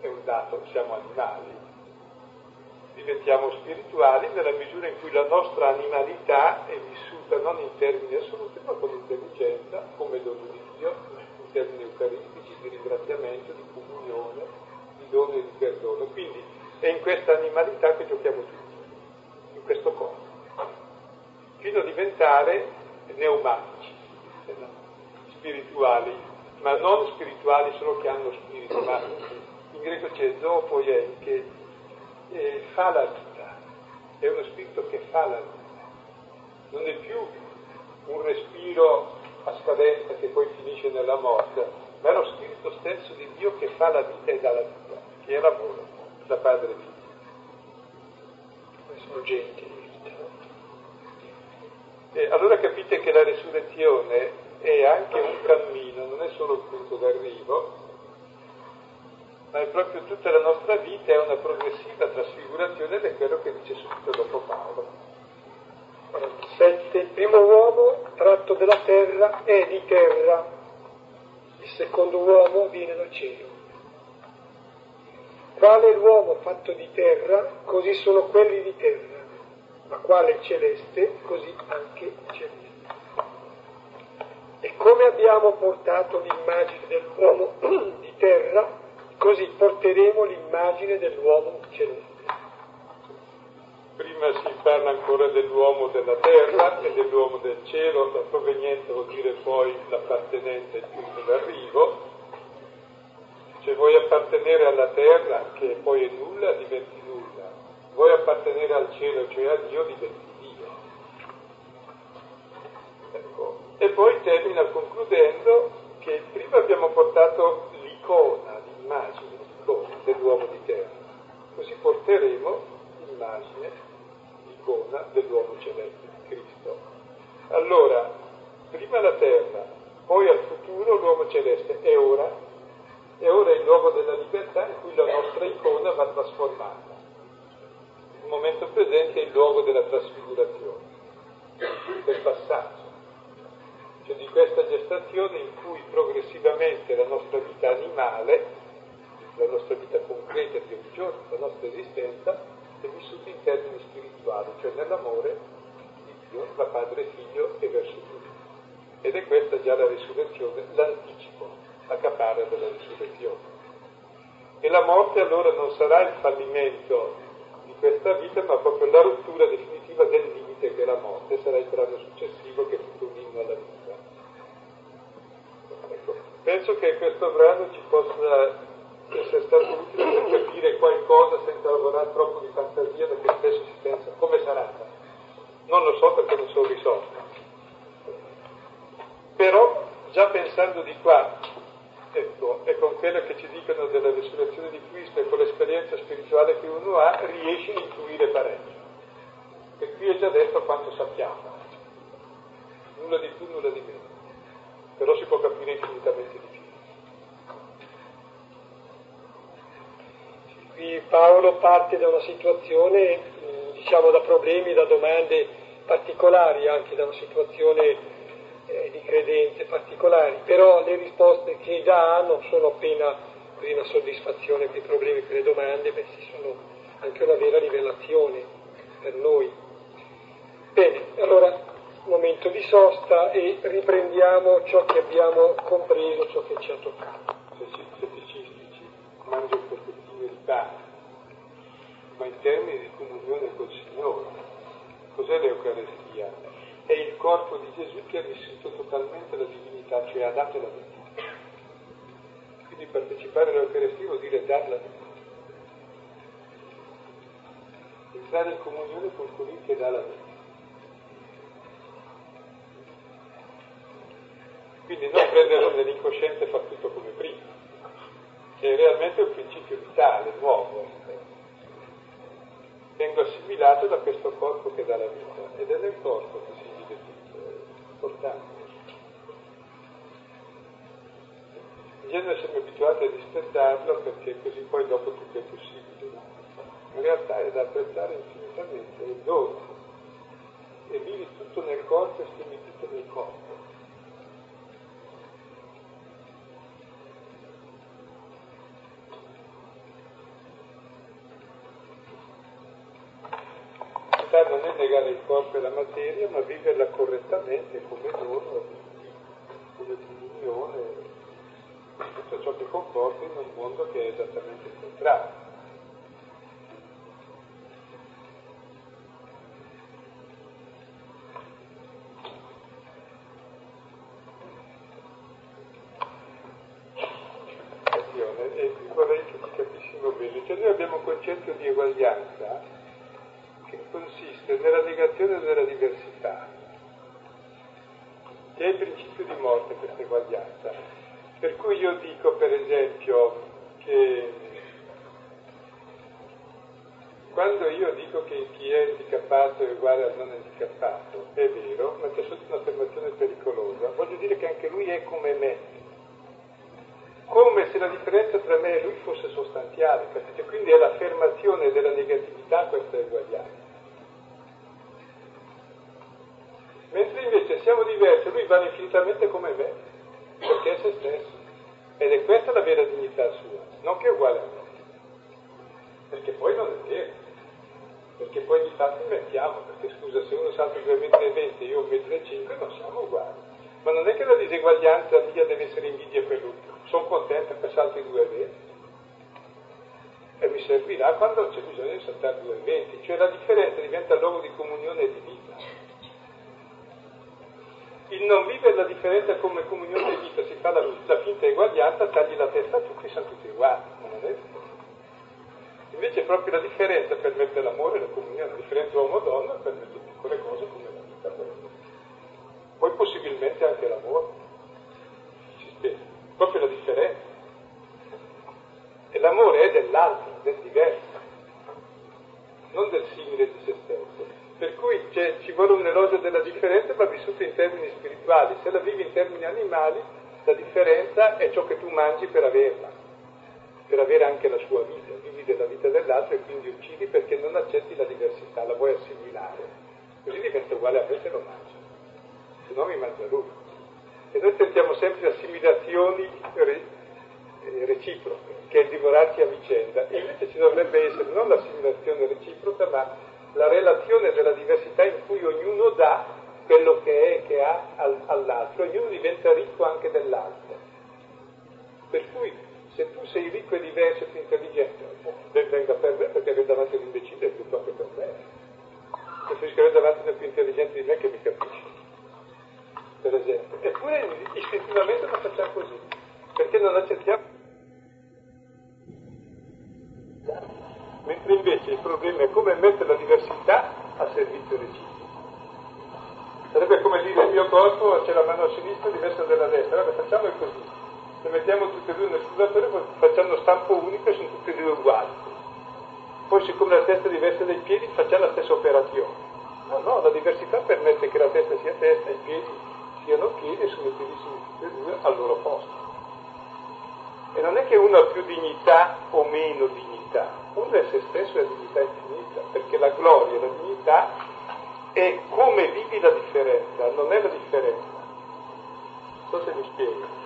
Speaker 1: È un dato, siamo animali. Diventiamo spirituali nella misura in cui la nostra animalità è vissuta non in termini assoluti, ma con intelligenza, come dono di in termini eucaristici, di ringraziamento, di comunione, di dono e di perdono. Quindi è in questa animalità che giochiamo tutti, in questo corpo, fino a diventare pneumatici, spirituali, ma non spirituali solo che hanno spirito, ma in greco c'è zopoien che eh, fa la vita, è uno spirito che fa la vita, non è più un respiro a scadenza che poi finisce nella morte, ma è lo spirito stesso di Dio che fa la vita e dà la vita, che è l'amore da padre figlio.
Speaker 2: come sorgenti di vita. No?
Speaker 1: E allora capite che la resurrezione è anche un cammino, non è solo un punto d'arrivo, ma è proprio tutta la nostra vita, è una progressiva trasfigurazione è quello che dice subito dopo Paolo.
Speaker 2: 7. Il primo uomo tratto dalla terra è di terra, il secondo uomo viene dal cielo. Quale l'uomo fatto di terra, così sono quelli di terra, ma quale celeste, così anche celeste. E come abbiamo portato l'immagine dell'uomo di terra, Così porteremo l'immagine dell'uomo celeste.
Speaker 1: Prima si parla ancora dell'uomo della terra e dell'uomo del cielo, la provenienza vuol dire poi l'appartenenza, il punto d'arrivo. Se vuoi appartenere alla terra, che poi è nulla, diventi nulla. Vuoi appartenere al cielo, cioè a Dio, diventi Dio. Ecco. E poi termina concludendo che prima abbiamo portato l'icona l'immagine dell'uomo di terra. Così porteremo l'immagine, l'icona dell'uomo celeste, di Cristo. Allora, prima la terra, poi al futuro l'uomo celeste, e ora? E ora è il luogo della libertà in cui la nostra icona va trasformata. Il momento presente è il luogo della trasfigurazione, del passaggio cioè di questa gestazione in cui progressivamente la nostra vita animale la nostra vita concreta di ogni giorno, la nostra esistenza, è vissuta in termini spirituali, cioè nell'amore di Dio, da Padre, Figlio e verso tutti. Ed è questa già la risurrezione, l'anticipo, la caparra della risurrezione. E la morte allora non sarà il fallimento di questa vita, ma proprio la rottura definitiva del limite che è la morte, sarà il brano successivo che tutto un inno alla vita. Ecco, penso che questo brano ci possa essere stato utile per capire qualcosa senza lavorare troppo di fantasia perché spesso si pensa come sarà. Non lo so perché non sono risolto. Però già pensando di qua, ecco, e con quello che ci dicono della risurrezione di Cristo e con l'esperienza spirituale che uno ha, riesce a intuire parecchio. E qui è già detto quanto sappiamo. Nulla di più, nulla di meno. Però si può capire infinitamente di più.
Speaker 2: Qui Paolo parte da una situazione, diciamo da problemi, da domande particolari, anche da una situazione eh, di credenze particolari, però le risposte che dà non sono appena una soddisfazione per i problemi, per le domande, bensì sono anche una vera rivelazione per noi. Bene, allora momento di sosta e riprendiamo ciò che abbiamo compreso, ciò che ci ha toccato.
Speaker 1: Verità, ma in termini di comunione col Signore. Cos'è l'Eucarestia? È il corpo di Gesù che ha vissuto totalmente la divinità, cioè ha dato la vita. Quindi partecipare all'Eucarestia vuol dire dare la vita. Entrare in comunione con colui che dà la vita. Quindi non prenderlo nell'incosciente e far tutto come prima che è realmente un principio vitale, nuovo. Vengo assimilato da questo corpo che dà la vita ed è nel corpo che si vive tutto, è importante. In genere siamo abituati a dispettarlo perché così poi dopo tutto è possibile. In realtà è da apprezzare infinitamente, è dono. E vivi tutto nel corpo e stimi tutto nel corpo. volontà non è negare il corpo e la materia, ma viverla correttamente come dono, come comunione, tutto ciò che comporta in un mondo che è esattamente il contrario. E vorrei che ci capissimo bene, cioè noi abbiamo un concetto di eguaglianza consiste nella negazione della diversità, che è il principio di morte questa eguaglianza. Per cui io dico, per esempio, che quando io dico che chi è handicappato è uguale al non handicappato, è vero, ma c'è sotto un'affermazione pericolosa. Voglio dire che anche lui è come me. Come se la differenza tra me e lui fosse sostanziale? Quindi è l'affermazione della negatività questa uguaglianza. Mentre invece siamo diversi, lui vale infinitamente come me, perché è se stesso. Ed è questa la vera dignità sua, non che è uguale a me. Perché poi non è vero perché poi di fatto inventiamo, perché scusa, se uno salta 2,20 metri e io 1,5 m non siamo uguali. Ma non è che la diseguaglianza mia deve essere invidia per lui, sono contento che salti 2,20 e mi servirà quando c'è bisogno di saltare 2,20, cioè la differenza diventa luogo di comunione e di vita. Il non vivere la differenza come comunione di vita si fa la, la finta eguaglianza, tagli la testa a tutti, sono tutti uguali, non è vero. Invece proprio la differenza permette l'amore e la comunione, la differenza uomo-donna permette piccole cose come la vita. Poi possibilmente anche l'amore si spiega, proprio la differenza. E l'amore è dell'altro, del diverso, non del simile di se stesso. Per cui ci vuole un elogio della differenza ma vissuto in termini spirituali. Se la vivi in termini animali, la differenza è ciò che tu mangi per averla, per avere anche la sua vita della vita dell'altro e quindi uccidi perché non accetti la diversità, la vuoi assimilare. Così diventa uguale a me se lo mangio, se no mi mangia lui. E noi tentiamo sempre assimilazioni re, eh, reciproche, che è divorarsi a vicenda. E invece ci dovrebbe essere non l'assimilazione reciproca, ma la relazione della diversità in cui ognuno dà quello che è, che ha all'altro, ognuno diventa ricco anche dell'altro. Per cui se tu sei ricco e diverso e più intelligente, ben venga per me perché avere davanti all'imbecille è tutto anche per me. Preferisco avere davanti uno più intelligente di me che mi capisce, per esempio. Eppure istintivamente non facciamo così, perché non accettiamo. Mentre invece il problema è come mettere la diversità a servizio reciproco. Sarebbe come dire il mio corpo c'è la mano sinistra diversa dalla destra, allora facciamo così le mettiamo tutte e due nel scusatore facciamo stampo unico e sono tutte e due uguali. Poi siccome la testa è diversa dai piedi facciamo la stessa operazione. No, no, la diversità permette che la testa sia testa e i piedi siano piedi e sono utilissimi tutti e due al loro posto. E non è che uno ha più dignità o meno dignità, uno è se stesso ha dignità infinita, perché la gloria e la dignità è come vivi la differenza, non è la differenza. Non so se mi spiego.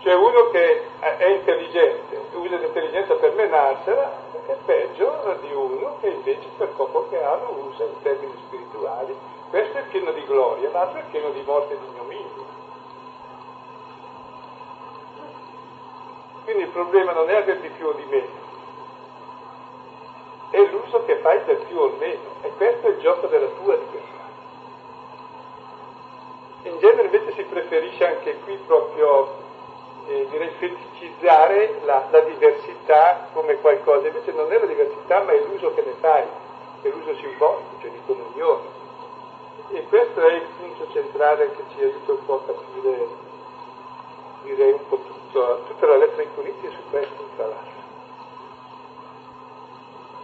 Speaker 1: C'è uno che è intelligente, usa l'intelligenza per menarsela, è peggio di uno che invece per poco che ha lo usa in termini spirituali. Questo è pieno di gloria, l'altro è pieno di morte e di ignominia. Quindi il problema non è aver di più o di meno, è l'uso che fai del più o meno, e questo è il gioco della tua libertà. In genere invece si preferisce anche qui proprio eh, direi feticizzare la, la, diversità come qualcosa, invece non è la diversità ma è l'uso che ne fai, è l'uso simbolico, cioè di comunione. E questo è il punto centrale che ci aiuta un po' a capire, direi un po' tutto, tutta la lettera in Corinti è su questo, tra l'altro.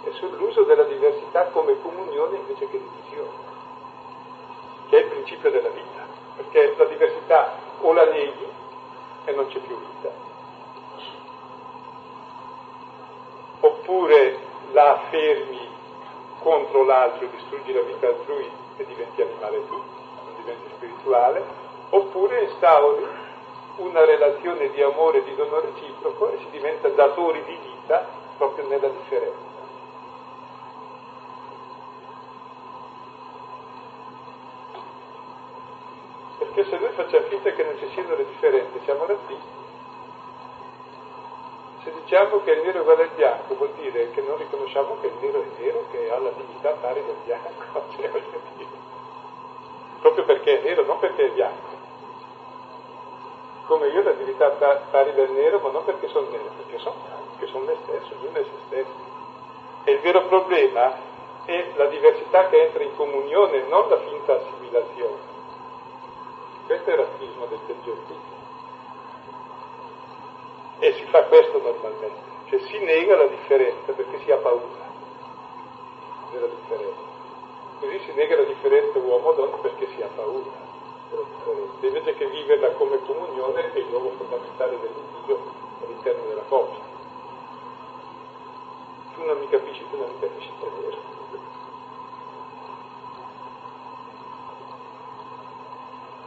Speaker 1: È sull'uso della diversità come comunione invece che divisione, che è il principio della vita, perché la diversità o la neghi e non c'è più vita. Oppure la affermi contro l'altro, distruggi la vita altrui e diventi animale tu, non diventi spirituale, oppure instauri una relazione di amore e di dono reciproco e si diventa datori di vita proprio nella differenza. Perché se noi facciamo finta che non ci siano le differenze, siamo razzisti. Se diciamo che il nero è uguale al bianco, vuol dire che non riconosciamo che il nero è nero, che ha la dignità pari del bianco, cioè, proprio perché è nero, non perché è bianco. Come io ho la dignità pari del nero, ma non perché sono nero, perché sono perché sono me stesso, ognuno è se stesso. E il vero problema è la diversità che entra in comunione, non la finta assimilazione. Questo è il razzismo del peggior tipo. E si fa questo normalmente. Cioè si nega la differenza perché si ha paura della differenza. Così si nega la differenza uomo-donna perché si ha paura differenza. Invece che viverla come comunione è il luogo fondamentale dell'individuo all'interno della coppia. Tu non mi capisci, tu non mi capisci, è vero.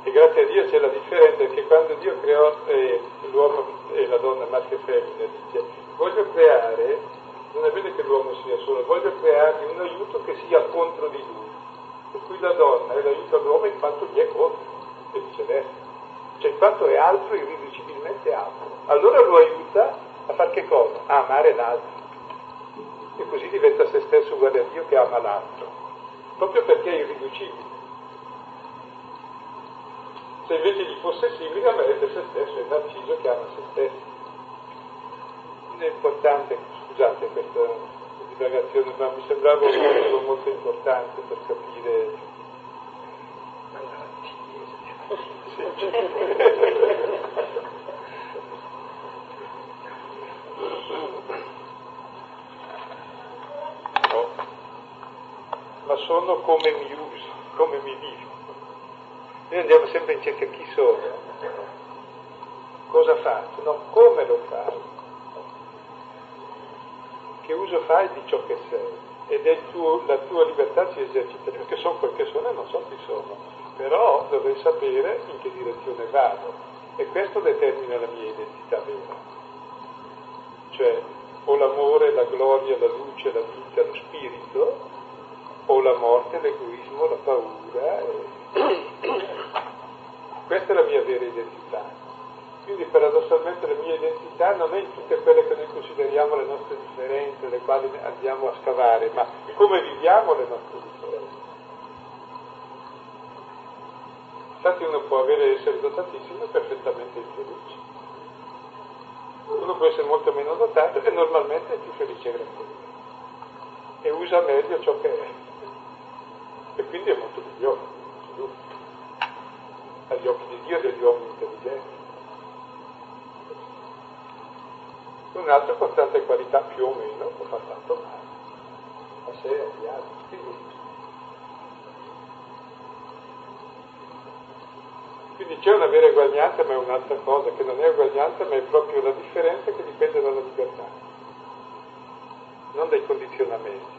Speaker 1: E grazie a Dio c'è la differenza perché quando Dio creò eh, l'uomo e la donna, maschio e femmina, dice voglio creare, non è bene che l'uomo sia solo, voglio creargli un aiuto che sia contro di lui. Per cui la donna è l'aiuto all'uomo in quanto gli è contro, e viceversa. Cioè in quanto è altro, irriducibilmente altro. Allora lo aiuta a fare che cosa? A amare l'altro. E così diventa se stesso uguale a Dio che ama l'altro. Proprio perché è irriducibile. Se invece gli fosse simile amerebbe se stesso, è Narciso che ama se stesso. È importante, scusate questa divagazione, ma mi sembrava un motivo molto importante per capire. No. Ma sono come mi uso, come mi vivo. Noi andiamo sempre in cerca chi sono, cosa faccio, no, come lo fai, che uso fai di ciò che sei ed tuo, la tua libertà si esercita, perché so quel che sono e non so chi sono, però dovrei sapere in che direzione vado e questo determina la mia identità vera, cioè o l'amore, la gloria, la luce, la vita, lo spirito, o la morte, l'egoismo, la paura. E... Questa è la mia vera identità. Quindi paradossalmente la mia identità non è in tutte quelle che noi consideriamo le nostre differenze, le quali andiamo a scavare, ma come viviamo le nostre differenze. Infatti uno può avere essere dotatissimo e perfettamente infelice. Uno può essere molto meno dotato e normalmente è più felice e grazioso. E usa meglio ciò che è. E quindi è molto migliore, agli occhi di Dio e degli uomini intelligenti. Un'altra con tante qualità più o meno può far tanto male a sé e agli altri. Quindi, quindi c'è una vera eguaglianza, ma è un'altra cosa, che non è eguaglianza, ma è proprio la differenza che dipende dalla libertà, non dai condizionamenti.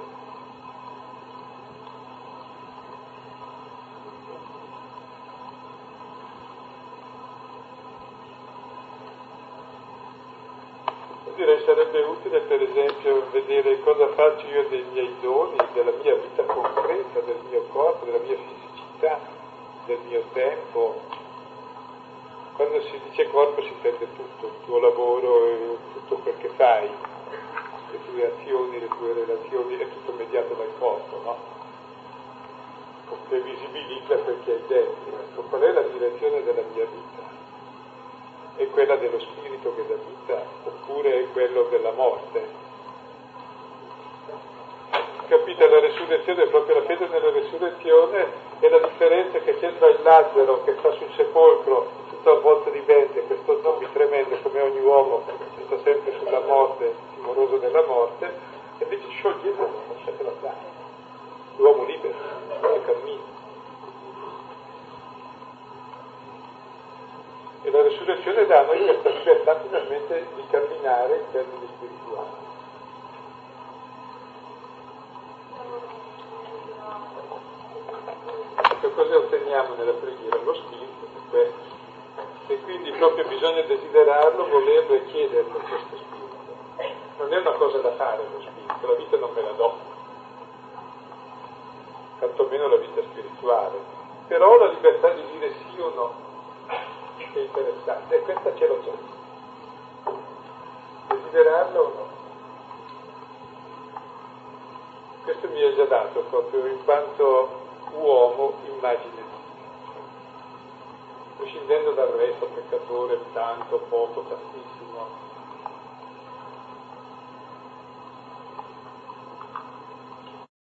Speaker 1: Utile per esempio vedere cosa faccio io dei miei doni, della mia vita concreta, del mio corpo, della mia fisicità, del mio tempo. Quando si dice corpo si intende tutto, il tuo lavoro, tutto quel che fai, le tue azioni, le tue relazioni, è tutto mediato dal corpo, no? Che visibilizza quel che hai dentro. Ecco, qual è la direzione della mia vita? È quella dello spirito che dà vita oppure è quello della morte? Capite, la resurrezione è proprio la fede nella resurrezione e la differenza che c'è tra il Lazzaro che sta sul sepolcro tutto avvolto di vente, questo zombie tremendo come ogni uomo che sta sempre sulla morte, timoroso della morte, e invece scioglietelo, lasciatelo andare. L'uomo libero, che cammina. E la resurrezione dà a noi questa libertà finalmente di camminare in termini spirituali. Che cosa otteniamo nella preghiera? Lo spirito. E quindi proprio bisogna desiderarlo, volerlo e chiederlo questo spirito. Non è una cosa da fare lo spirito, la vita non me la do, tantomeno la vita spirituale. Però la libertà di dire sì o no è interessante e questa ce l'ho già. Desiderarlo o no? Questo mi è già dato proprio in quanto uomo immagine prescindendo dal resto, peccatore, tanto, poco, tantissimo,